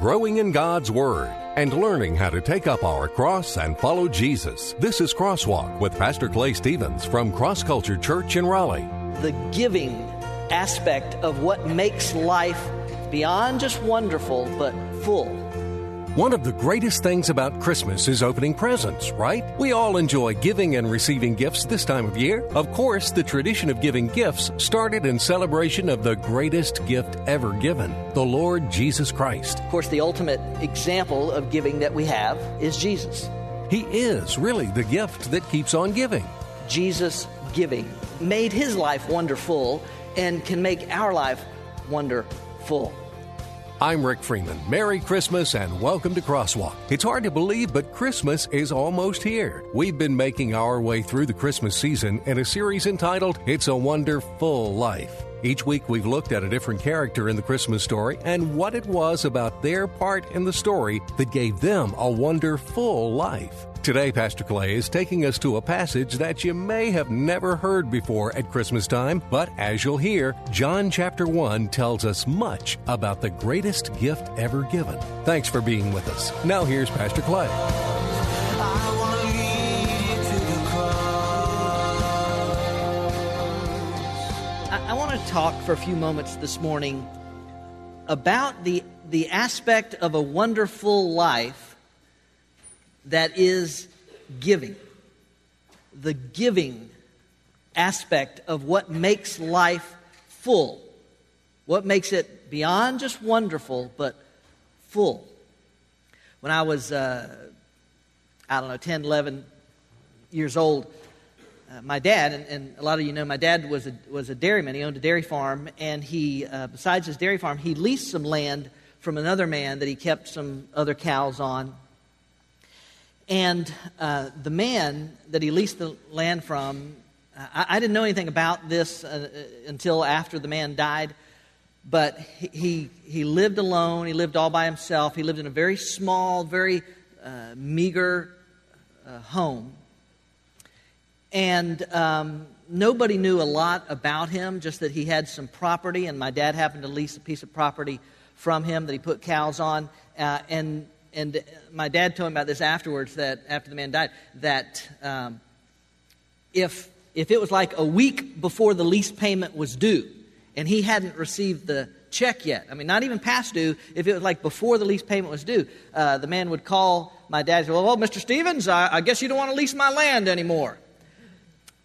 growing in God's Word, and learning how to take up our cross and follow Jesus. This is Crosswalk with Pastor Clay Stevens from Cross Culture Church in Raleigh. The giving aspect of what makes life beyond just wonderful, but full. One of the greatest things about Christmas is opening presents, right? We all enjoy giving and receiving gifts this time of year. Of course, the tradition of giving gifts started in celebration of the greatest gift ever given, the Lord Jesus Christ. Of course, the ultimate example of giving that we have is Jesus. He is really the gift that keeps on giving. Jesus giving made his life wonderful and can make our life wonderful. I'm Rick Freeman. Merry Christmas and welcome to Crosswalk. It's hard to believe, but Christmas is almost here. We've been making our way through the Christmas season in a series entitled It's a Wonderful Life. Each week, we've looked at a different character in the Christmas story and what it was about their part in the story that gave them a wonderful life. Today, Pastor Clay is taking us to a passage that you may have never heard before at Christmas time, but as you'll hear, John chapter 1 tells us much about the greatest gift ever given. Thanks for being with us. Now, here's Pastor Clay. I, want to talk for a few moments this morning about the, the aspect of a wonderful life that is giving. The giving aspect of what makes life full. What makes it beyond just wonderful, but full. When I was, uh, I don't know, 10, 11 years old, uh, my dad, and, and, a lot of you know, my dad was a, was a dairyman. He owned a dairy farm, and he, uh, besides his dairy farm, he leased some land from another man that he kept some other cows on. And uh, the man that he leased the land from, I, I didn't know anything about this uh, uh, until after the man died, but he, he, lived alone. He lived all by himself. He lived in a very small, very uh, meager home and um, nobody knew a lot about him, just that he had some property, and my dad happened to lease a piece of property from him that he put cows on. Uh, and, and my dad told me about this afterwards, that after the man died, that um, if, if it was like a week before the lease payment was due, and he hadn't received the check yet. I mean, not even past due. If it was like before the lease payment was due, uh, the man would call my dad and say, Well, well Mr. Stevens, I, I, guess you don't want to lease my land anymore.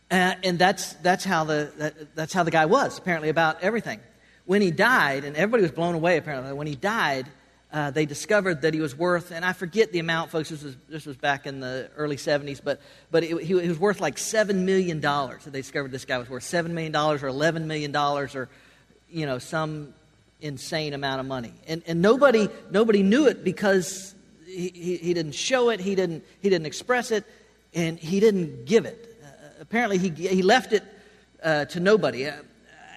Uh, and that's, that's, how the, that, that's how the guy was, apparently, about everything. When he died, and everybody was blown away, apparently, when he died, uh, they discovered that he was worth, and I forget the amount, folks, this was, this was back in the early 70s, but, but it, he, he, was worth like $7 million. So they discovered this guy was worth $7 million or $11 million or, you know, some insane amount of money. And, and nobody, nobody knew it because he, he, he didn't show it, he didn't, he didn't express it, and he didn't give it apparently he, he left it uh, to nobody. Uh,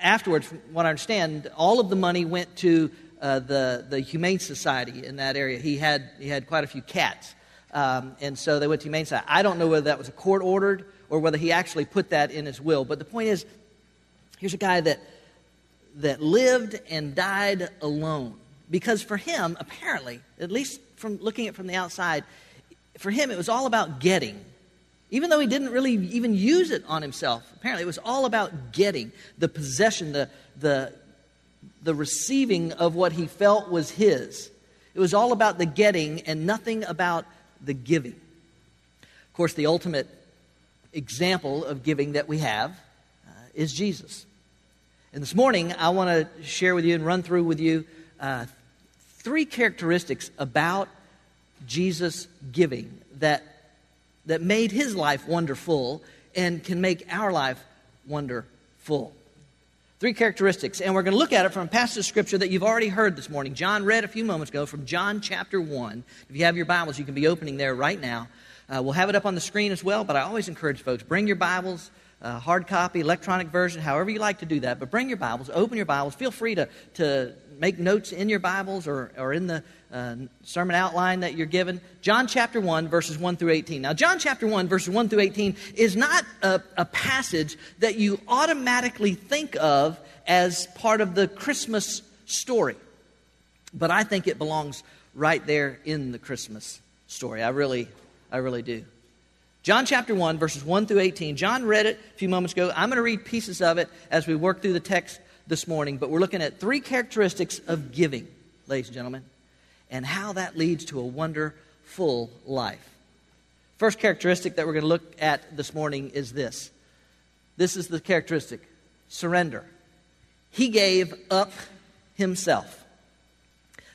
afterwards, from what I understand, all of the money went to uh, the, the Humane Society in that area. He had, he had quite a few cats. Um, and so they went to Humane Society. I don't know whether that was a court ordered or whether he actually put that in his will. But the point is, here's a guy that, that lived and died alone. Because for him, apparently, at least from looking at from the outside, for him it was all about getting even though he didn't really even use it on himself. Apparently, it was all about getting the possession, the, the, the receiving of what he felt was his. It was all about the getting and nothing about the giving. Of course, the ultimate example of giving that we have uh, is Jesus. And this morning, I want to share with you and run through with you uh, three characteristics about Jesus giving that that made his life wonderful and can make our life wonderful. Three characteristics, and we're going to look at it from a passage of scripture that you've already heard this morning. John read a few moments ago from John chapter 1. If you have your Bibles, you can be opening there right now. Uh, we'll have it up on the screen as well, but I always encourage folks bring your Bibles, hard copy, electronic version, however you like to do that. But bring your Bibles, open your Bibles. Feel free to, to make notes in your Bibles or, or in the uh, sermon outline that you're given. John chapter 1, verses 1 through 18. Now, John chapter 1, verses 1 through 18 is not a, a passage that you automatically think of as part of the Christmas story. But I think it belongs right there in the Christmas story. I really, I really do. John chapter 1, verses 1 through 18. John read it a few moments ago. I'm going to read pieces of it as we work through the text this morning, but we're looking at three characteristics of giving, ladies and gentlemen, and how that leads to a wonderful life. First characteristic that we're going to look at this morning is this this is the characteristic surrender. He gave up himself.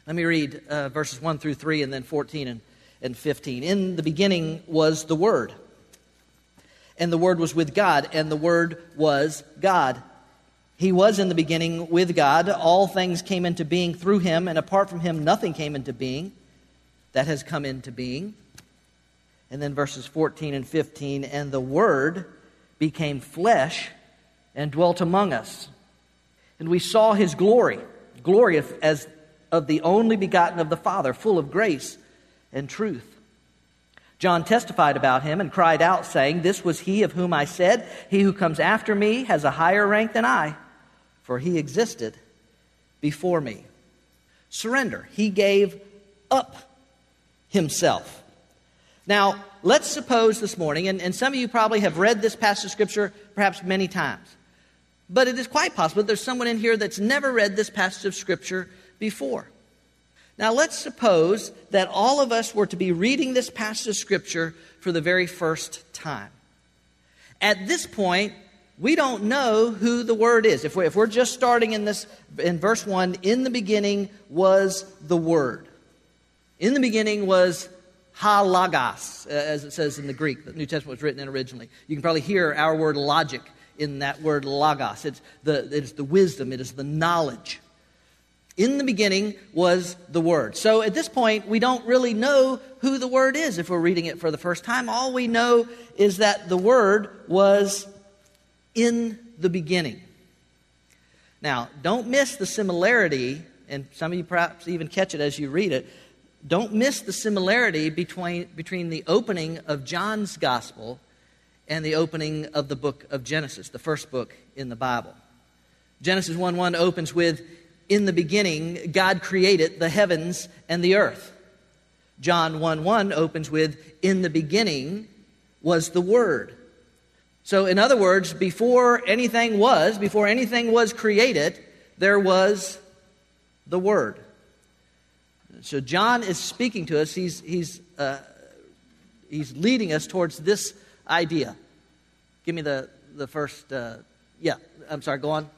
Let me read uh, verses 1 through 3 and then 14 and, and 15. In the beginning was the Word, and the Word was with God, and the Word was God. He was in the beginning with God. All things came into being through him, and apart from him, nothing came into being that has come into being. And then verses 14 and 15 and the Word became flesh and dwelt among us. And we saw his glory, glory as of the only begotten of the Father, full of grace and truth. John testified about him and cried out, saying, This was he of whom I said, He who comes after me has a higher rank than I for he existed before me. Surrender. He gave up himself. Now, let's suppose this morning, and, and some of you probably have read this passage of Scripture perhaps many times, but it is quite possible there's someone in here that's never read this passage of Scripture before. Now, let's suppose that all of us were to be reading this passage of Scripture for the very first time. At this point, we don't know who the word is. If we're, if we're just starting in this, in verse 1, in the beginning was the word. In the beginning was ho logos, uh, as it says in the Greek. The New Testament was written in originally. You can probably hear our word logic in that word logos. It's the, it is the wisdom, it is the knowledge. In the beginning was the Word. So at this point, we don't really know who the Word is if we're reading it for the first time. All we know is that the Word was in the beginning. Now, don't miss the similarity, and some of you perhaps even catch it as you read it. Don't miss the similarity between, between the opening of John's gospel and the opening of the book of Genesis, the first book in the Bible. Genesis 1 1 opens with, In the beginning, God created the heavens and the earth. John 1 1 opens with, In the beginning was the Word. So, in other words, before anything was, before anything was created, there was the Word. So, John is speaking to us. He's, he's, uh, he's leading us towards this idea. Give me the, the first, uh, yeah, I'm sorry, go on.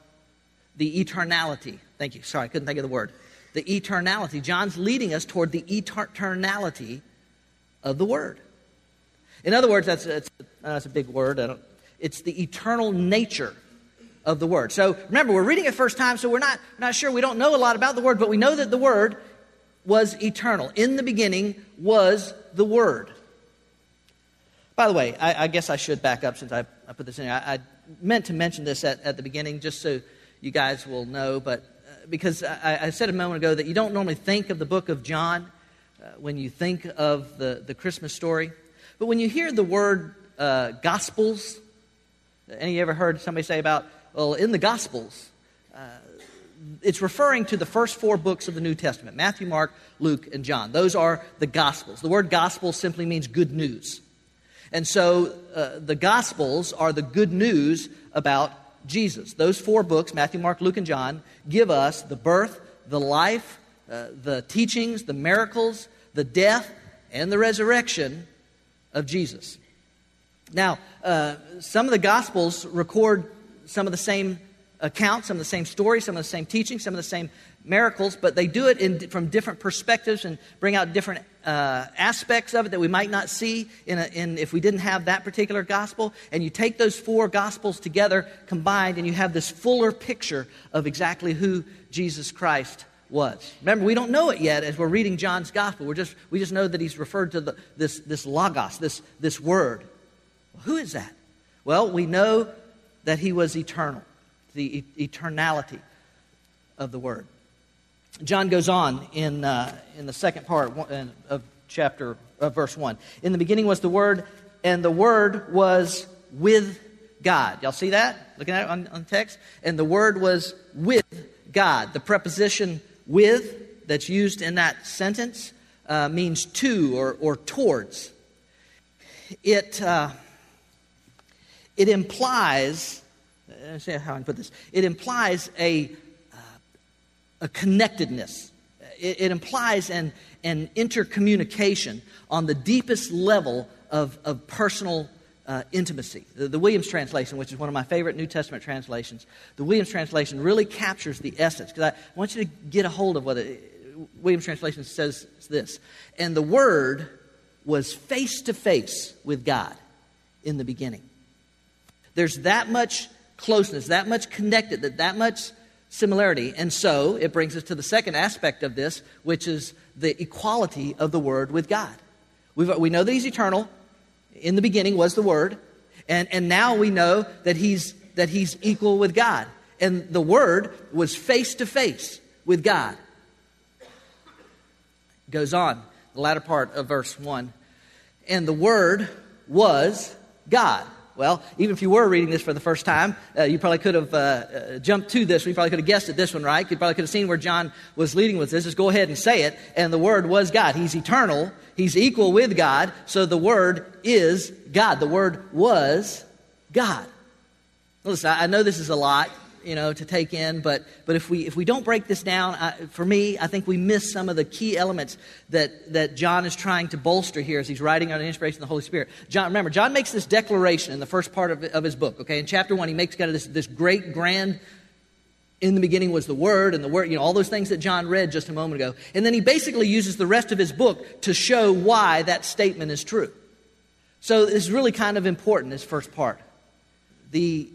The eternality. Thank you. Sorry, I couldn't think of the word. The eternality. John's leading us toward the eternality of the Word. In other words, that's, that's, that's a big word. It's the eternal nature of the Word. So remember, we're reading it first time, so we're not, not sure. We don't know a lot about the Word, but we know that the Word was eternal. In the beginning was the Word. By the way, I, I guess I should back up since I, I put this in. I, I, meant to mention this at, at the beginning just so you guys will know, but uh, because I, I, said a moment ago that you don't normally think of the book of John uh, when you think of the, the Christmas story. But when you hear the word uh, Gospels, any you ever heard somebody say about, well, in the Gospels, uh, it's referring to the first four books of the New Testament Matthew, Mark, Luke, and John. Those are the Gospels. The word gospel simply means good news. And so uh, the Gospels are the good news about Jesus. Those four books, Matthew, Mark, Luke, and John, give us the birth, the life, uh, the teachings, the miracles, the death, and the resurrection of Jesus. Now, uh, some of the Gospels record some of the same accounts, some of the same stories, some of the same teachings, some of the same miracles, but they do it in, from different perspectives and bring out different uh, aspects of it that we might not see in, a, in, if we didn't have that particular gospel. And you take those four gospels together, combined, and you have this fuller picture of exactly who Jesus Christ was. Remember, we don't know it yet as we're reading John's gospel. We're just, we just know that he's referred to the, this, this logos, this, this word. Who is that? Well, we know that he was eternal, the eternality of the word. John goes on in, uh, in the second part of chapter of verse 1. In the beginning was the Word, and the Word was with God. Y'all see that? Looking at it on, on text? And the Word was with God. The preposition with that's used in that sentence uh, means to or, or towards. It, uh, it implies, let me see how I can put this, it implies a, uh, a connectedness. It, it implies an, an intercommunication on the deepest level of, of personal uh, intimacy. The, the, Williams translation, which is one of my favorite New Testament translations, the Williams translation really captures the essence. Because I want you to get a hold of what the Williams translation says this. And the Word was face to face with God in the beginning. There's that much closeness, that much connected, that, that much similarity. And so it brings us to the second aspect of this, which is the equality of the Word with God. We've, we know that He's eternal. In the beginning was the Word. And, and now we know that he's, that he's equal with God. And the Word was face to face with God. Goes on, the latter part of verse 1. And the Word was God. Well, even if you were reading this for the first time, uh, you probably could have uh, uh, jumped to this. You probably could have guessed at this one, right? You probably could have seen where John was leading with this. Just go ahead and say it. And the Word was God. He's eternal. He's equal with God. So the Word is God. The Word was God. Listen, I know this is a lot you know, to take in. But, but if, we, if we don't break this down, I, for me, I think we miss some of the key elements that, that John is trying to bolster here as he's writing under the inspiration of the Holy Spirit. John, remember, John makes this declaration in the first part of, of his book, okay? In chapter one, he makes kind of this, this great, grand, in the beginning was the Word, and the Word, you know, all those things that John read just a moment ago. And then he basically uses the rest of his book to show why that statement is true. So this is really kind of important, this first part. The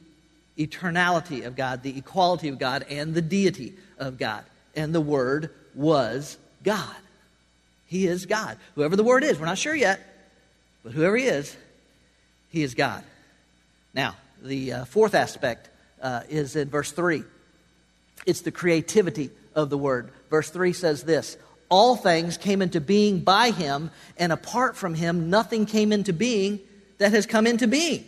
eternality of God, the equality of God, and the deity of God. And the Word was God. He is God. Whoever the Word is, we're not sure yet, but whoever He is, He is God. Now, the uh, fourth aspect uh, is in verse 3. It's the creativity of the Word. Verse 3 says this All things came into being by Him, and apart from Him, nothing came into being that has come into being.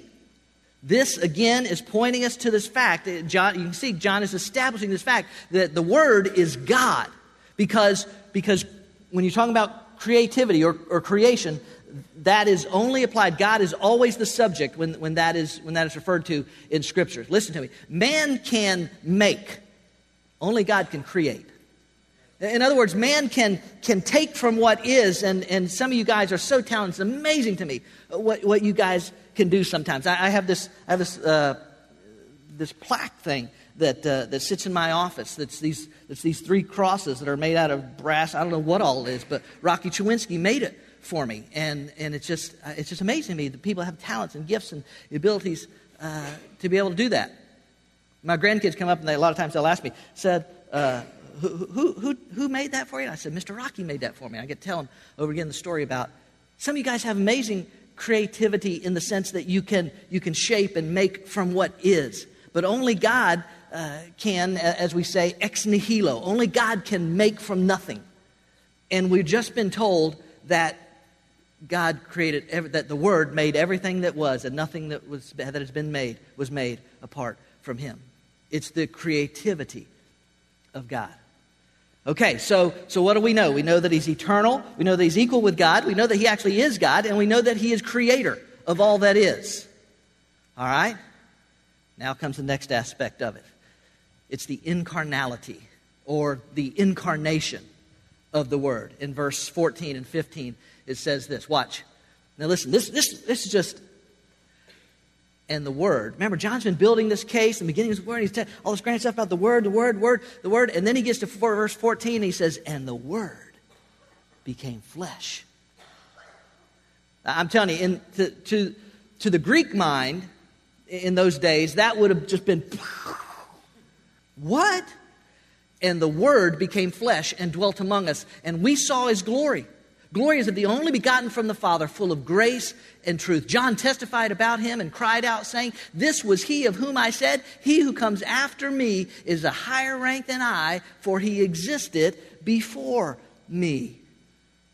This again is pointing us to this fact. John, you can see John is establishing this fact that the Word is God. Because, because when you're talking about creativity or, or creation, that is only applied. God is always the subject when, when, that is, when that is referred to in Scripture. Listen to me. Man can make, only God can create. In other words, man can, can take from what is, and, and some of you guys are so talented. It's amazing to me what, what you guys can do sometimes. I, I have this, I have this, uh, this plaque thing that, uh, that sits in my office. That's these, that's these three crosses that are made out of brass. I don't know what all it is, but Rocky Chewinski made it for me. And, and it's, just, uh, it's just amazing to me that people have talents and gifts and abilities uh, to be able to do that. My grandkids come up and they, a lot of times they'll ask me, said, uh, who, who, who, made that for you? And I said, Mr. Rocky made that for me. I to tell him over again the story about some of you guys have amazing creativity in the sense that you can, you can shape and make from what is. But only God uh, can, as we say, ex nihilo. Only God can make from nothing. And we've just been told that God created, every, that the Word made everything that was, and nothing that, was, that has been made was made apart from Him. It's the creativity of God. Okay, so, so what do we know? We know that he's eternal. We know that he's equal with God. We know that he actually is God. And we know that he is creator of all that is. All right? Now comes the next aspect of it it's the incarnality or the incarnation of the Word. In verse 14 and 15, it says this. Watch. Now listen, this, this, this is just and the Word. Remember, John's been building this case, the beginning of his Word, he's all this grand stuff about the Word, the Word, Word, the Word, and then he gets to verse 14 and he says, And the Word became flesh. I'm telling you, in, to, to, to the Greek mind in those days, that would have just been, what? And the Word became flesh and dwelt among us, and we saw his glory Glory is of the only begotten from the Father, full of grace and truth. John testified about him and cried out, saying, This was he of whom I said, He who comes after me is a higher rank than I, for he existed before me.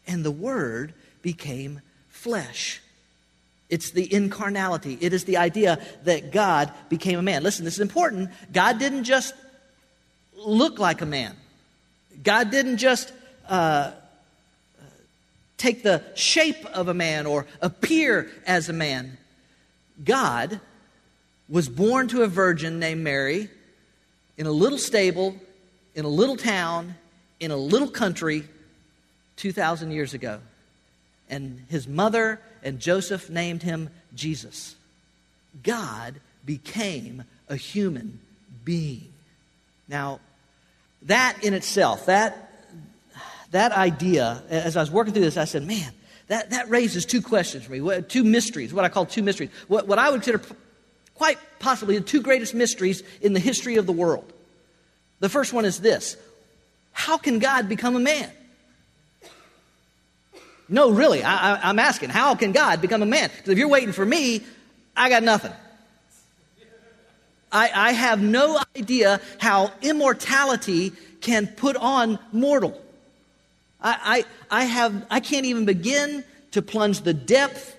And the Word became flesh. It's the incarnality. It is the idea that God became a man. Listen, this is important. God didn't just look like a man, God didn't just uh, take the shape of a man or appear as a man. God was born to a virgin named Mary in a little stable, in a little town, in a little country 2,000 years ago. And his mother and Joseph named him Jesus. God became a human being. Now, that in itself, that, that idea, as I was working through this, I said, man, that, that raises two questions for me, two mysteries, what I call two mysteries. What, what I would consider quite possibly the two greatest mysteries in the history of the world. The first one is this How can God become a man? No, really, I, am asking, how can God become a man? Because if you're waiting for me, I got nothing. I, I have no idea how immortality can put on mortal. I, I, I, have, I can't even begin to plunge the depth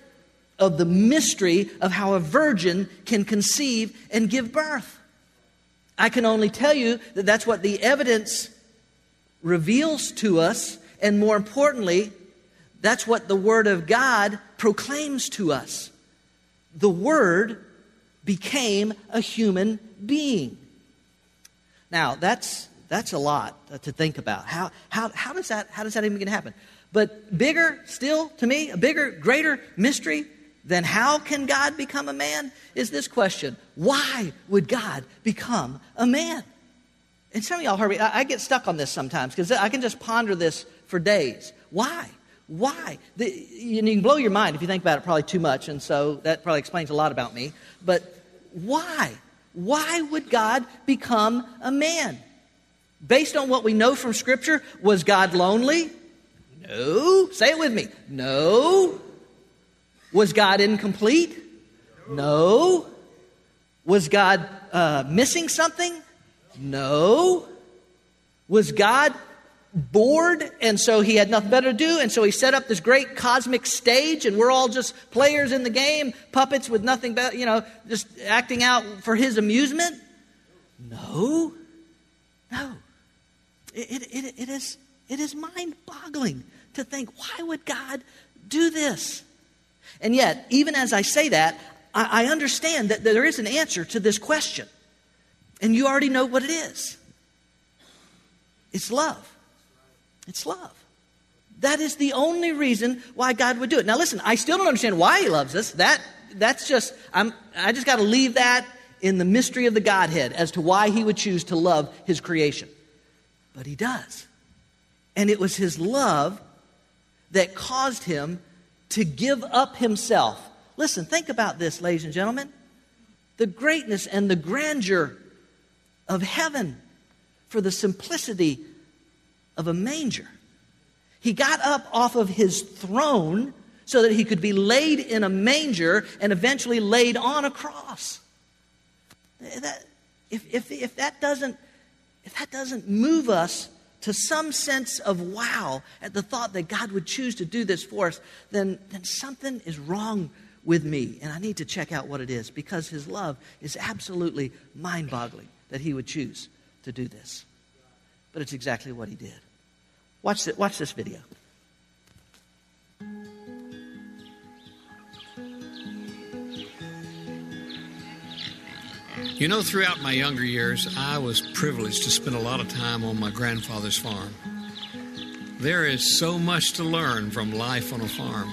of the mystery of how a virgin can conceive and give birth. I can only tell you that that's what the evidence reveals to us, and more importantly, that's what the Word of God proclaims to us. The Word became a human being. Now, that's, that's a lot to think about. How, how, how, does that, how does that even happen? But bigger, still, to me, a bigger, greater mystery than how can God become a man is this question Why would God become a man? And some of y'all heard me, I, I get stuck on this sometimes because I can just ponder this for days. Why? Why? The, you can blow your mind if you think about it probably too much, and so that probably explains a lot about me. But why? Why would God become a man? Based on what we know from Scripture, was God lonely? No. Say it with me. No. Was God incomplete? No. Was God uh, missing something? No. Was God bored and so he had nothing better to do and so he set up this great cosmic stage and we're all just players in the game puppets with nothing but you know just acting out for his amusement no no it, it, it is it is mind-boggling to think why would god do this and yet even as i say that I, I understand that there is an answer to this question and you already know what it is it's love it's love. That is the only reason why God would do it. Now, listen, I still don't understand why He loves us. That, that's just, I'm, I just got to leave that in the mystery of the Godhead as to why He would choose to love His creation. But He does. And it was His love that caused Him to give up Himself. Listen, think about this, ladies and gentlemen. The greatness and the grandeur of heaven for the simplicity of a manger. He got up off of his throne so that he could be laid in a manger and eventually laid on a cross. That, if, if, if, that doesn't, if that doesn't move us to some sense of wow at the thought that God would choose to do this for us, then, then something is wrong with me. And I need to check out what it is because his love is absolutely mind boggling that he would choose to do this. But it's exactly what he did. Watch, this, watch this video. You know, throughout my younger years, I was privileged to spend a lot of time on my grandfather's farm. There is so much to learn from life on a farm.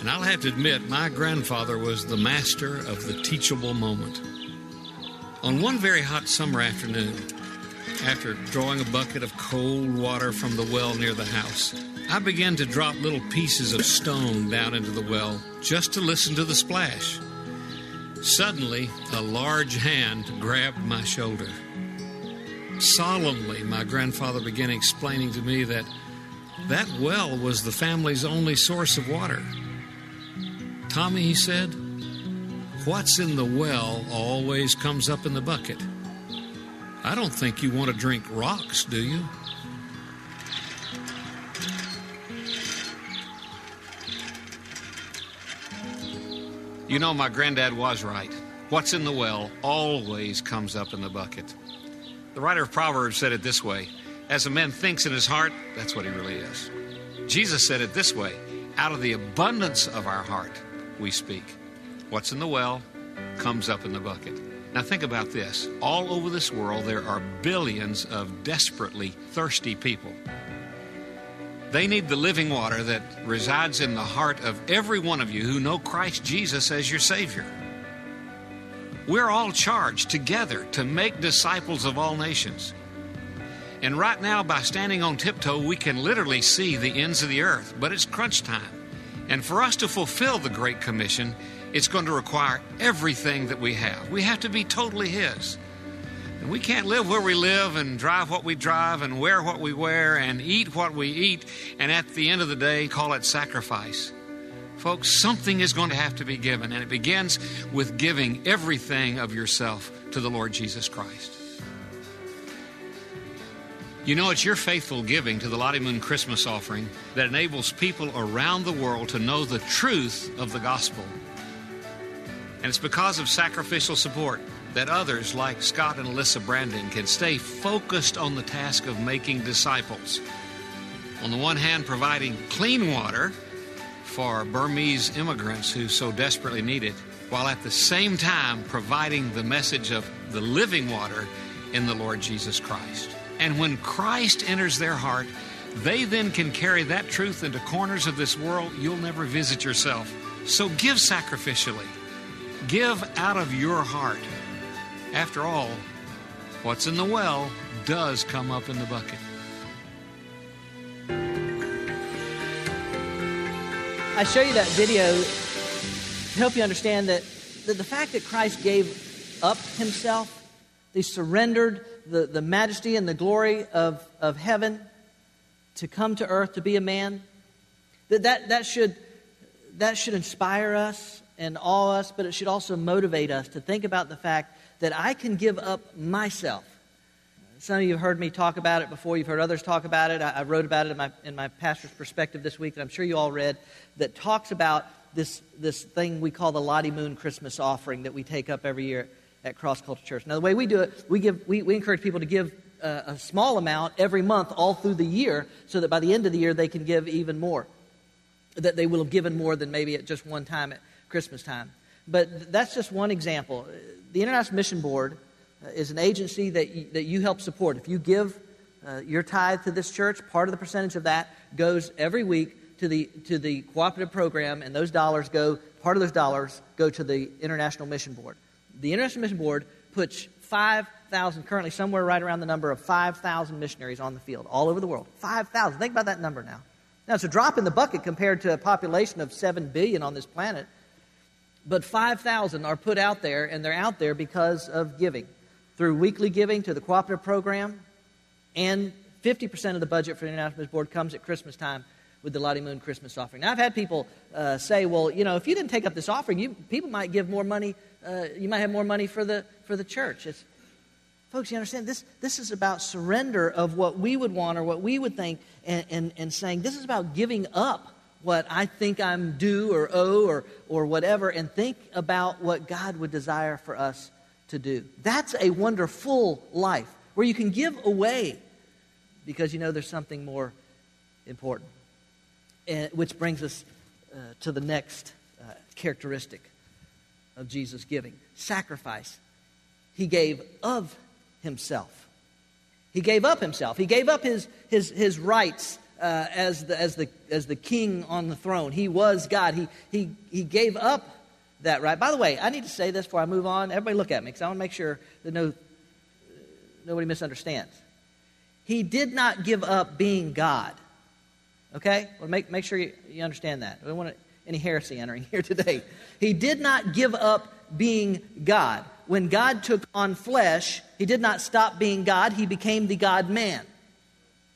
And I'll have to admit, my grandfather was the master of the teachable moment. On one very hot summer afternoon, after drawing a bucket of cold water from the well near the house. I began to drop little pieces of stone down into the well just to listen to the splash. Suddenly, a large hand grabbed my shoulder. Solemnly, my grandfather began explaining to me that that well was the family's only source of water. Tommy, he said, what's in the well always comes up in the bucket. I don't think you want to drink rocks, do you? You know, my granddad was right. What's in the well always comes up in the bucket. The writer of Proverbs said it this way As a man thinks in his heart, that's what he really is. Jesus said it this way out of the abundance of our heart, we speak. What's in the well comes up in the bucket. Now, think about this. All over this world, there are billions of desperately thirsty people. They need the living water that resides in the heart of every one of you who know Christ Jesus as your Savior. We're all charged together to make disciples of all nations. And right now, by standing on tiptoe, we can literally see the ends of the earth, but it's crunch time. And for us to fulfill the Great Commission, it's going to require everything that we have. We have to be totally His. We can't live where we live and drive what we drive and wear what we wear and eat what we eat and at the end of the day call it sacrifice. Folks, something is going to have to be given, and it begins with giving everything of yourself to the Lord Jesus Christ. You know, it's your faithful giving to the Lottie Moon Christmas offering that enables people around the world to know the truth of the gospel. And it's because of sacrificial support that others like Scott and Alyssa Branding can stay focused on the task of making disciples. On the one hand, providing clean water for Burmese immigrants who so desperately need it, while at the same time providing the message of the living water in the Lord Jesus Christ. And when Christ enters their heart, they then can carry that truth into corners of this world you'll never visit yourself. So give sacrificially. Give out of your heart. After all, what's in the well does come up in the bucket. I show you that video to help you understand that, that the fact that Christ gave up himself, he surrendered the, the majesty and the glory of, of heaven to come to earth to be a man, that, that, that, should, that should inspire us and awe us, but it should also motivate us to think about the fact that I can give up myself. Some of you have heard me talk about it before. You've heard others talk about it. I, I wrote about it in my, in my pastor's perspective this week that I'm sure you all read that talks about this, this thing we call the Lottie Moon Christmas offering that we take up every year at Cross Culture Church. Now, the way we do it, we, give, we, we encourage people to give uh, a small amount every month all through the year so that by the end of the year they can give even more. That they will have given more than maybe at just one time at Christmas time. But that's just one example. The International Mission Board uh, is an agency that you, that you help support. If you give uh, your tithe to this church, part of the percentage of that goes every week to the, to the cooperative program, and those dollars go, part of those dollars go to the International Mission Board the International Mission Board puts 5,000, currently somewhere right around the number of 5,000 missionaries on the field all over the world. 5,000. Think about that number now. Now, it's a drop in the bucket compared to a population of 7 billion on this planet. But 5,000 are put out there, and they're out there because of giving through weekly giving to the cooperative program. And 50% of the budget for the International Board comes at Christmas time with the Lottie Moon Christmas offering. Now, I've had people uh, say, well, you know, if you didn't take up this offering, you, people might give more money uh, you might have more money for the, for the church. It's, folks, you understand? This, this is about surrender of what we would want or what we would think and, and, and saying, this is about giving up what I think I'm due or owe or, or whatever and think about what God would desire for us to do. That's a wonderful life where you can give away because you know there's something more important. And, which brings us uh, to the next uh, characteristic of Jesus giving sacrifice. He gave of himself. He gave up himself. He gave up his, his, his rights uh, as, the, as, the, as the king on the throne. He was God. He, he, he gave up that right. By the way, I need to say this before I move on. Everybody look at me because I want to make sure that no, nobody misunderstands. He did not give up being God. Okay? Well, make, make sure you, you understand that. We don't want any heresy entering here today. He did not give up being God. When God took on flesh, he did not stop being God, he became the God man.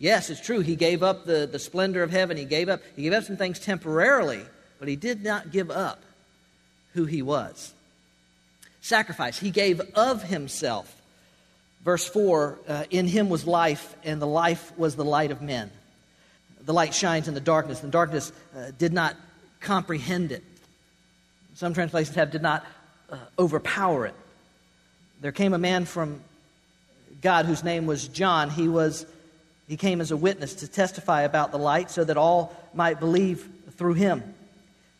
Yes, it's true, he gave up the, the splendor of heaven, he gave up, he gave up some things temporarily, but he did not give up who he was. Sacrifice, he gave of himself. Verse 4 uh, In him was life, and the life was the light of men. The light shines in the darkness, and the darkness uh, did not comprehend it. Some translations have did not uh, overpower it. There came a man from God whose name was John. He was, He came as a witness to testify about the light so that all might believe through him.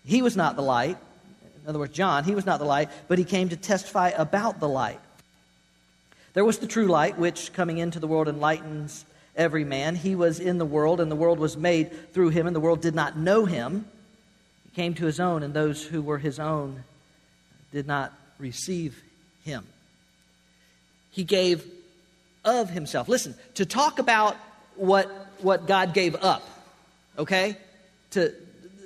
He was not the light. In other words, John, he was not the light, but he came to testify about the light. There was the true light, which coming into the world enlightens every man. He was in the world, and the world was made through him, and the world did not know him. He came to his own, and those who were his own did not receive him. He gave of himself. Listen, to talk about what, what God gave up, okay? To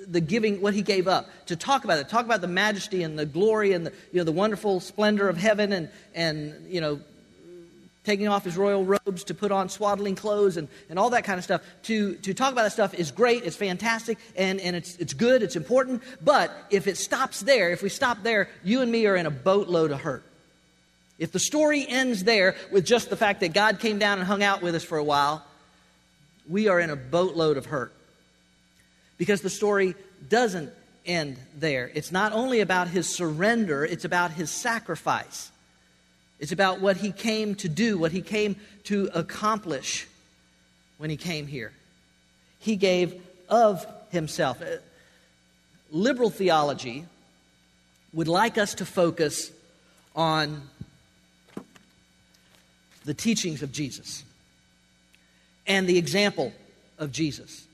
the giving, what he gave up, to talk about it, talk about the majesty and the glory and the, you know, the wonderful splendor of heaven and, and you know, taking off his royal robes to put on swaddling clothes and, and all that kind of stuff. To, to talk about that stuff is great, it's fantastic, and, and it's, it's good, it's important. But if it stops there, if we stop there, you and me are in a boatload of hurt. If the story ends there with just the fact that God came down and hung out with us for a while, we are in a boatload of hurt. Because the story doesn't end there. It's not only about his surrender, it's about his sacrifice. It's about what he came to do, what he came to accomplish when he came here. He gave of himself. Uh, liberal theology would like us to focus on the teachings of Jesus and the example of Jesus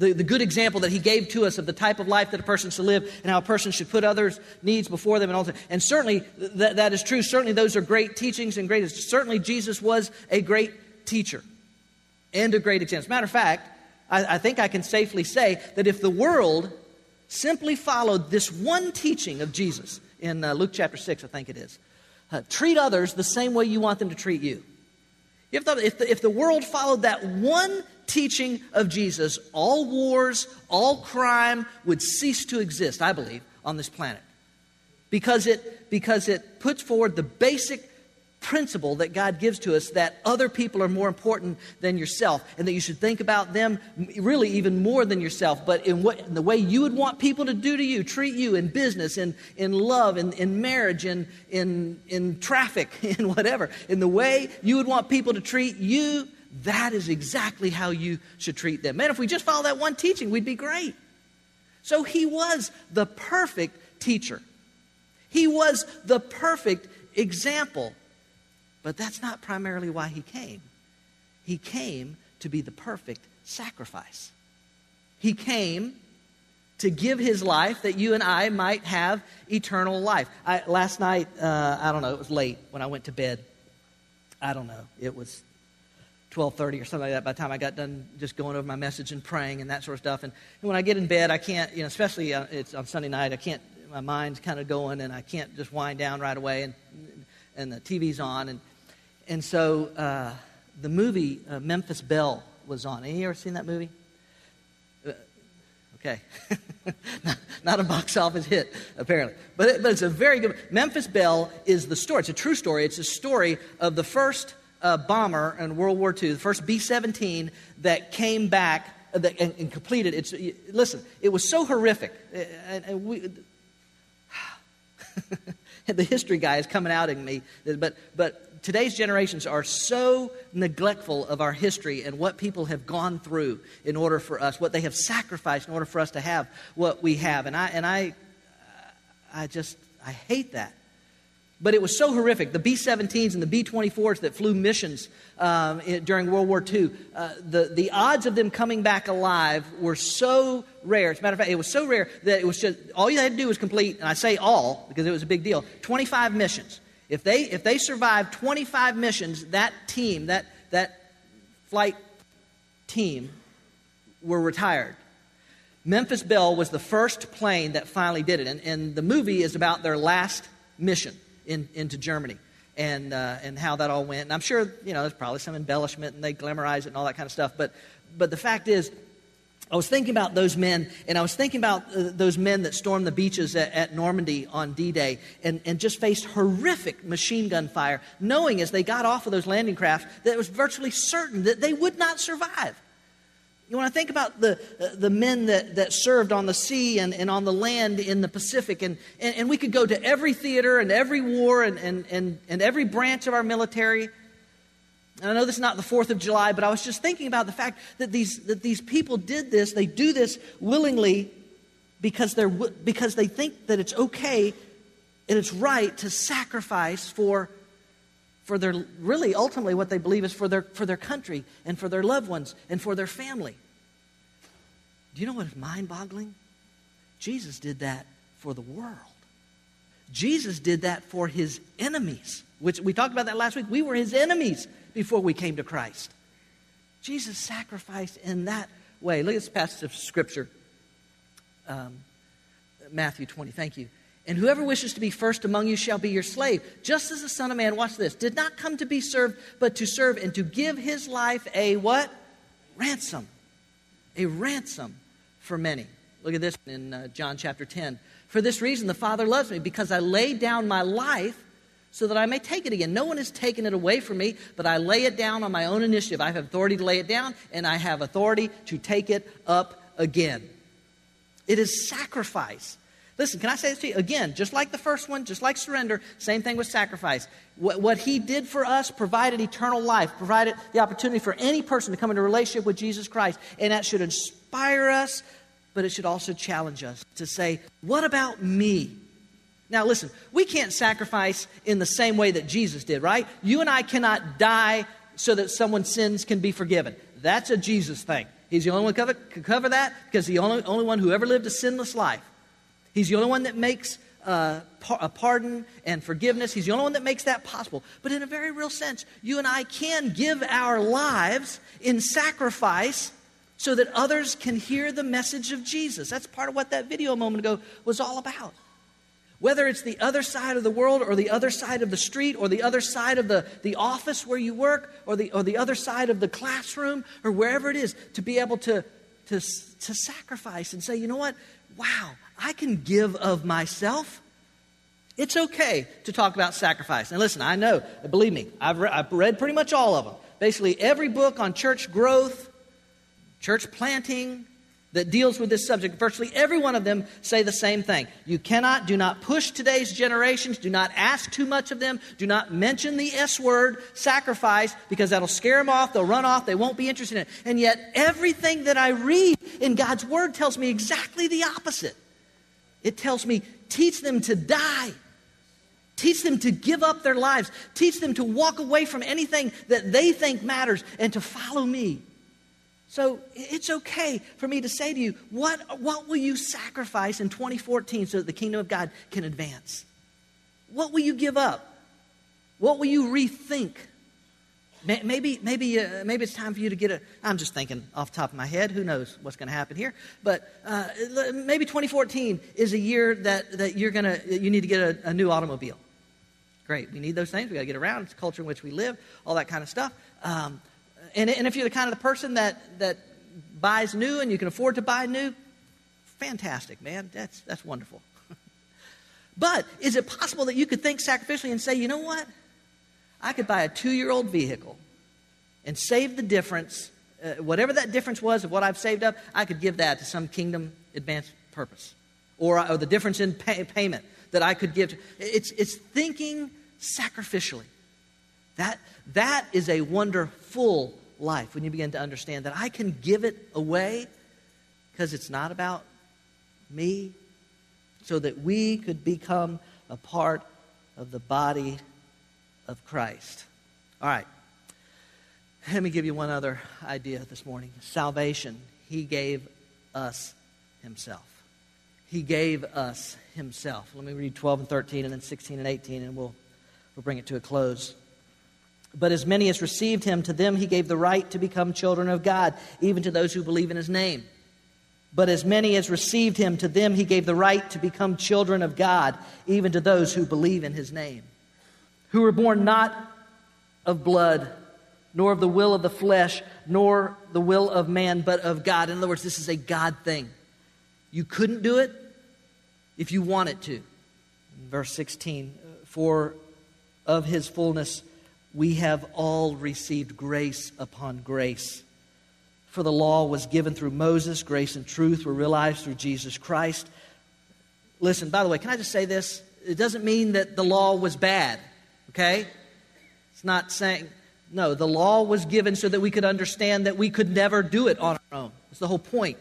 the, the good example that he gave to us of the type of life that a person should live and how a person should put others' needs before them and all that. And certainly that, that is true. Certainly those are great teachings and great. Certainly Jesus was a great teacher and a great example. Matter of fact, I, I think I can safely say that if the world simply followed this one teaching of Jesus in uh, Luke chapter 6, I think it is, uh, treat others the same way you want them to treat you. If the, if, the, if the world followed that one teaching of Jesus, all wars, all crime would cease to exist, I believe, on this planet. Because it, because it puts forward the basic principle that God gives to us that other people are more important than yourself and that you should think about them really even more than yourself, but in, what, in the way you would want people to do to you, treat you in business, in, in love, in, in marriage, in, in, in traffic, in whatever, in the way you would want people to treat you that is exactly how you should treat them. Man, if we just follow that one teaching, we'd be great. So he was the perfect teacher. He was the perfect example. But that's not primarily why he came. He came to be the perfect sacrifice. He came to give his life that you and I might have eternal life. I, last night, uh, I don't know, it was late when I went to bed. I don't know. It was 12.30 or something like that by the time i got done just going over my message and praying and that sort of stuff and, and when i get in bed i can't you know especially uh, it's on sunday night i can't my mind's kind of going and i can't just wind down right away and, and the tv's on and, and so uh, the movie uh, memphis belle was on. Any ever seen that movie? Uh, okay. Not, not, a box office hit apparently. But, it, but it's a very good memphis belle is the story. It's a true story. It's a story of the first uh, bomber in World War II, the first B 17 that came back uh, that, and, and, completed. It's, listen, it was so horrific. Uh, and, and we, the history guy is coming out at me, but, but today's generations are so neglectful of our history and what people have gone through in order for us, what they have sacrificed in order for us to have what we have. And I, and I, I just, I hate that. But it was so horrific. The B 17s and the B 24s that flew missions um, during World War II, uh, the, the odds of them coming back alive were so rare. As a matter of fact, it was so rare that it was just all you had to do was complete, and I say all because it was a big deal 25 missions. If they, if they survived 25 missions, that team, that, that flight team, were retired. Memphis Belle was the first plane that finally did it, and, and the movie is about their last mission in, into Germany and, uh, and how that all went. And I'm sure, you know, there's probably some embellishment and they glamorize it and all that kind of stuff. But, but the fact is, I was thinking about those men, and I was thinking about uh, those men that stormed the beaches at, at Normandy on D Day and, and just faced horrific machine gun fire, knowing as they got off of those landing crafts that it was virtually certain that they would not survive. You want to think about the, uh, the men that, that served on the sea and, and on the land in the Pacific. And, and, and we could go to every theater and every war and, and, and, and every branch of our military. And I know this is not the 4th of July, but I was just thinking about the fact that these, that these people did this. They do this willingly because, they're, because they think that it's okay and it's right to sacrifice for, for their, really, ultimately, what they believe is for their, for their country and for their loved ones and for their family. Do you know what is mind boggling? Jesus did that for the world. Jesus did that for his enemies, which we talked about that last week. We were his enemies before we came to Christ. Jesus sacrificed in that way. Look at this passage of Scripture um, Matthew 20. Thank you. And whoever wishes to be first among you shall be your slave, just as the Son of Man, watch this, did not come to be served, but to serve and to give his life a what? Ransom. A ransom for many. Look at this in uh, John chapter 10. For this reason, the Father loves me, because I lay down my life so that I may take it again. No one has taken it away from me, but I lay it down on my own initiative. I have authority to lay it down, and I have authority to take it up again. It is sacrifice. Listen, can I say this to you? Again, just like the first one, just like surrender, same thing with sacrifice. What, what, he did for us provided eternal life, provided the opportunity for any person to come into relationship with Jesus Christ. And that should inspire us, but it should also challenge us to say, what about me? Now, listen, we can't sacrifice in the same way that Jesus did, right? You and I cannot die so that someone's sins can be forgiven. That's a Jesus thing. He's the only one who could cover that because he's the only, only one who ever lived a sinless life. He's the only one that makes uh, a pardon and forgiveness. He's the only one that makes that possible. But in a very real sense, you and I can give our lives in sacrifice so that others can hear the message of Jesus. That's part of what that video a moment ago was all about. Whether it's the other side of the world or the other side of the street or the other side of the, the office where you work or the, or the other side of the classroom or wherever it is, to be able to, to, to sacrifice and say, you know what? Wow, I can give of myself. It's okay to talk about sacrifice. And listen, I know, believe me, I've, re- I've read pretty much all of them. Basically, every book on church growth, church planting, that deals with this subject, virtually every one of them say the same thing. You cannot, do not push today's generations, do not ask too much of them, do not mention the S word, sacrifice, because that'll scare them off, they'll run off, they won't be interested in it. And yet, everything that I read in God's word tells me exactly the opposite. It tells me, teach them to die. Teach them to give up their lives. Teach them to walk away from anything that they think matters and to follow me. So it's okay for me to say to you, what, what will you sacrifice in 2014 so that the kingdom of God can advance? What will you give up? What will you rethink? Maybe, maybe, uh, maybe it's time for you to get a. I'm just thinking off the top of my head. Who knows what's going to happen here? But uh, maybe 2014 is a year that, that you're gonna you need to get a, a new automobile. Great, we need those things. We got to get around. It's the culture in which we live. All that kind of stuff. Um, and, and if you're the kind of the person that, that buys new and you can afford to buy new, fantastic, man. That's, that's wonderful. but is it possible that you could think sacrificially and say, you know what? I could buy a two year old vehicle and save the difference, uh, whatever that difference was of what I've saved up, I could give that to some kingdom advanced purpose. Or, or the difference in pay, payment that I could give. To, it's, it's thinking sacrificially. That, that is a wonderful life when you begin to understand that I can give it away because it's not about me, so that we could become a part of the body of Christ. All right. Let me give you one other idea this morning. Salvation. He gave us Himself. He gave us Himself. Let me read 12 and 13 and then 16 and 18, and we'll, we'll bring it to a close. But as many as received him, to them he gave the right to become children of God, even to those who believe in his name. But as many as received him, to them he gave the right to become children of God, even to those who believe in his name. Who were born not of blood, nor of the will of the flesh, nor the will of man, but of God. In other words, this is a God thing. You couldn't do it if you wanted to. Verse 16, for of his fullness we have all received grace upon grace. For the law was given through Moses, grace and truth were realized through Jesus Christ. Listen, by the way, can I just say this? It doesn't mean that the law was bad, okay? It's not saying No, the law was given so that we could understand that we could never do it on our own. That's the whole point.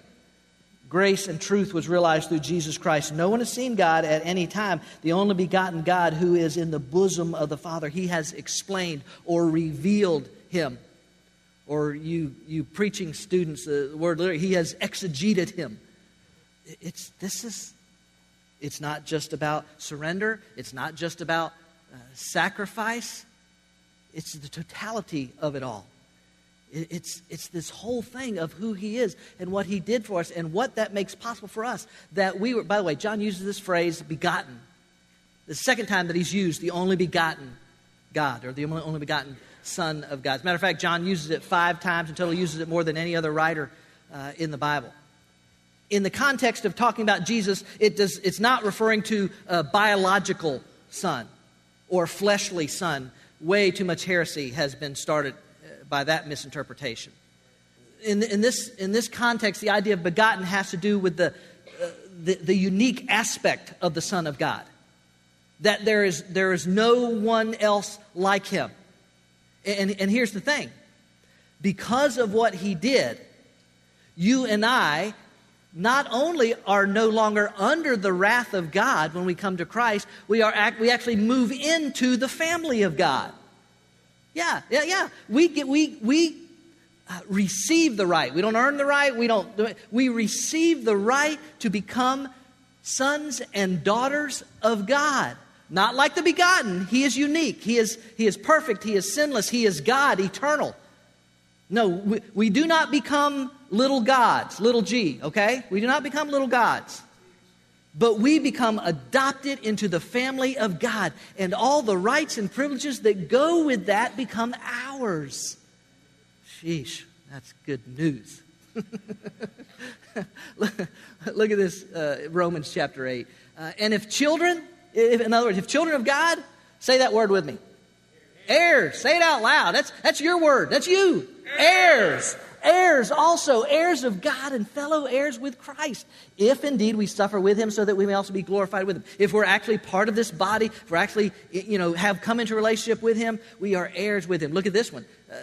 Grace and truth was realized through Jesus Christ. No one has seen God at any time. The only begotten God who is in the bosom of the Father, he has explained or revealed him. Or you, you preaching students, the word literally, he has exegeted him. It's, this is, it's not just about surrender, it's not just about uh, sacrifice, it's the totality of it all. It's, it's this whole thing of who he is and what he did for us and what that makes possible for us. That we were, by the way, John uses this phrase, begotten. The second time that he's used the only begotten God or the only, only begotten Son of God. As a matter of fact, John uses it five times until he uses it more than any other writer uh, in the Bible. In the context of talking about Jesus, it does, it's not referring to a biological son or fleshly son. Way too much heresy has been started by that misinterpretation. In, in, this, in this context, the idea of begotten has to do with the, uh, the, the unique aspect of the Son of God. That there is, there is no one else like him. And, and here's the thing because of what he did, you and I not only are no longer under the wrath of God when we come to Christ, we, are, we actually move into the family of God. Yeah, yeah, yeah. We get we we uh, receive the right. We don't earn the right. We don't. We receive the right to become sons and daughters of God. Not like the begotten. He is unique. He is he is perfect. He is sinless. He is God, eternal. No, we, we do not become little gods, little g, okay? We do not become little gods but we become adopted into the family of God, and all the rights and privileges that go with that become ours. Sheesh, that's good news. look, at this, uh, Romans chapter 8. Uh, and if children, if, in other words, if children of God, say that word with me. Heirs. Say it out loud. That's, that's your word. That's you. Heirs heirs also, heirs of God and fellow heirs with Christ, if indeed we suffer with him so that we may also be glorified with him. If we're actually part of this body, if we're actually, you know, have come into relationship with him, we are heirs with him. Look at this one. Uh,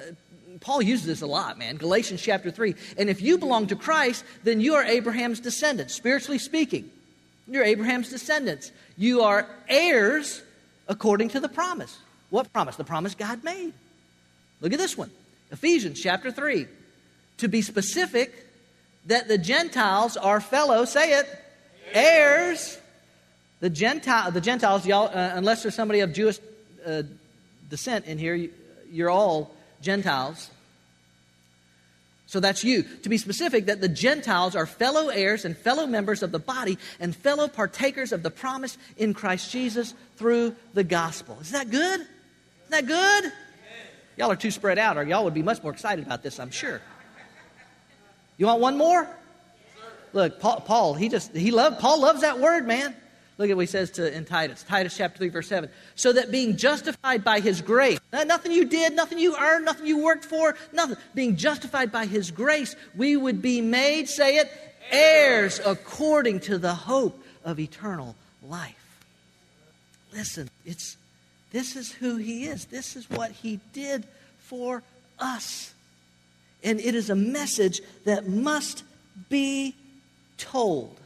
Paul uses this a lot, man. Galatians chapter 3. And if you belong to Christ, then you are Abraham's descendants, spiritually speaking. You're Abraham's descendants. You are heirs according to the promise. What promise? The promise God made. Look at this one. Ephesians chapter 3 to be specific, that the Gentiles are fellow, say it, heirs. The, Gentile, the Gentiles, y'all, uh, unless there's somebody of Jewish uh, descent in here, you're all Gentiles. So that's you. To be specific, that the Gentiles are fellow heirs and fellow members of the body and fellow partakers of the promise in Christ Jesus through the gospel. Is that good? Is that good? Y'all are too spread out, or y'all would be much more excited about this, I'm sure. You want one more? Look, Paul, Paul, he just he loved Paul loves that word, man. Look at what he says to in Titus, Titus chapter 3, verse 7. So that being justified by his grace, nothing you did, nothing you earned, nothing you worked for, nothing, being justified by his grace, we would be made, say it, heirs according to the hope of eternal life. Listen, it's this is who he is. This is what he did for us. And it is a message that must be told.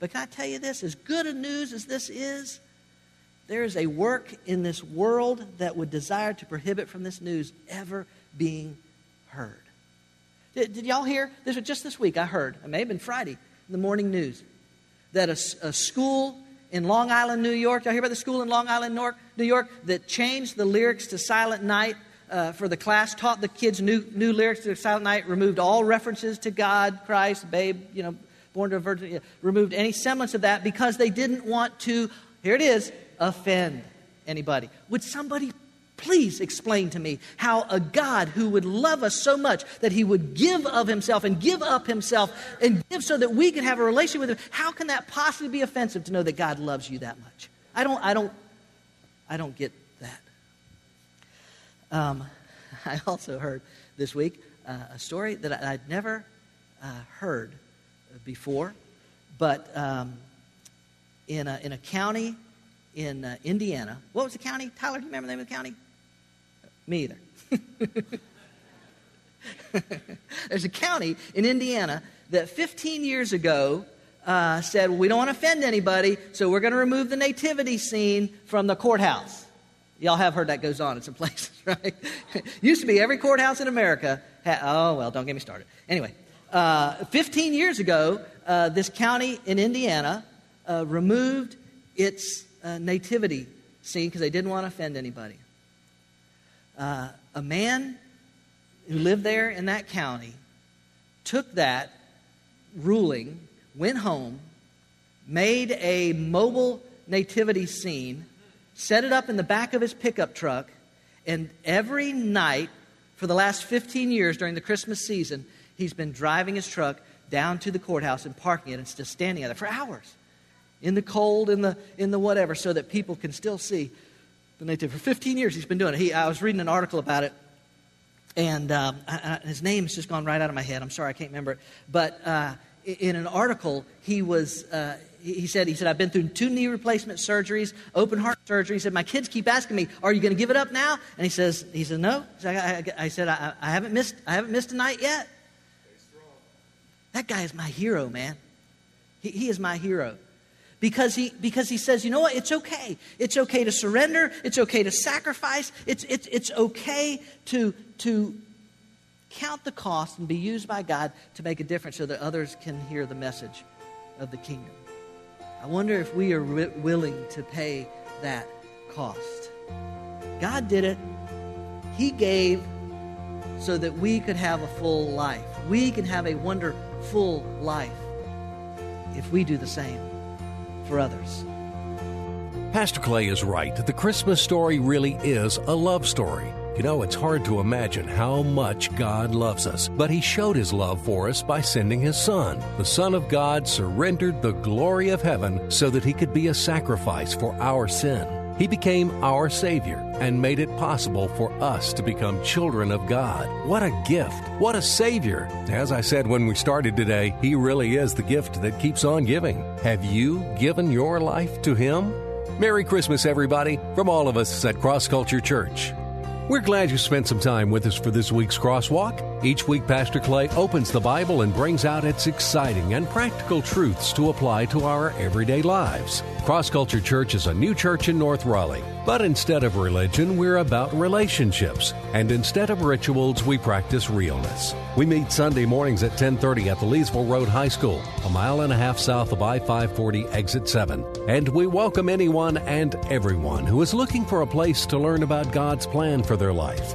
But can I tell you this? As good a news as this is, there is a work in this world that would desire to prohibit from this news ever being heard. Did, did y'all hear? This was just this week I heard, it may have been Friday, in the morning news, that a, a school in Long Island, New York, y'all hear about the school in Long Island, New York, that changed the lyrics to Silent Night uh, for the class, taught the kids new, new lyrics to Silent Night, removed all references to God, Christ, babe, you know, born to a virgin, removed any semblance of that because they didn't want to, here it is, offend anybody. Would somebody please explain to me how a God who would love us so much that he would give of himself and give up himself and give so that we could have a relationship with him, how can that possibly be offensive to know that God loves you that much? I don't, I don't, I don't get um, I also heard this week uh, a story that I'd never uh, heard before, but um, in, a, in a county in uh, Indiana. What was the county? Tyler, do you remember the name of the county? Me either. There's a county in Indiana that 15 years ago uh, said, well, we don't want to offend anybody, so we're going to remove the nativity scene from the courthouse. Y'all have heard that goes on in some places, right? Used to be every courthouse in America. Oh, well, don't get me started. Anyway, uh, 15 years ago, uh, this county in Indiana uh, removed its uh, nativity scene because they didn't want to offend anybody. Uh, a man who lived there in that county took that ruling, went home, made a mobile nativity scene, set it up in the back of his pickup truck, and every night for the last 15 years during the Christmas season, he's been driving his truck down to the courthouse and parking it and just standing out there for hours in the cold, in the, in the whatever, so that people can still see the native. For 15 years, he's been doing it. He, I was reading an article about it and um, I, I, his name's just gone right out of my head. I'm sorry, I can't remember it. But uh, in an article, he was. Uh, he said, he said, I've been through two knee replacement surgeries, open heart surgery. He said, my kids keep asking me, are you going to give it up now? And he says, he said, no. I, I, I said, I, I, haven't missed, I haven't missed a night yet. That guy is my hero, man. He, he is my hero because he, because he says, you know what? It's okay. It's okay to surrender. It's okay to sacrifice. It's, it's, it's okay to, to count the cost and be used by God to make a difference so that others can hear the message of the kingdom. I wonder if we are wi- willing to pay that cost. God did it. He gave so that we could have a full life. We can have a wonderful life if we do the same for others. Pastor Clay is right. The Christmas story really is a love story. You know, it's hard to imagine how much God loves us, but He showed His love for us by sending His Son. The Son of God surrendered the glory of heaven so that He could be a sacrifice for our sin. He became our Savior and made it possible for us to become children of God. What a gift! What a Savior! As I said when we started today, He really is the gift that keeps on giving. Have you given your life to Him? Merry Christmas, everybody, from all of us at Cross Culture Church. We're glad you spent some time with us for this week's Crosswalk. Each week, Pastor Clay opens the Bible and brings out its exciting and practical truths to apply to our everyday lives. Cross Culture Church is a new church in North Raleigh. But instead of religion, we're about relationships. And instead of rituals, we practice realness. We meet Sunday mornings at 1030 at the Leesville Road High School, a mile and a half south of I-540 exit 7. And we welcome anyone and everyone who is looking for a place to learn about God's plan for their life.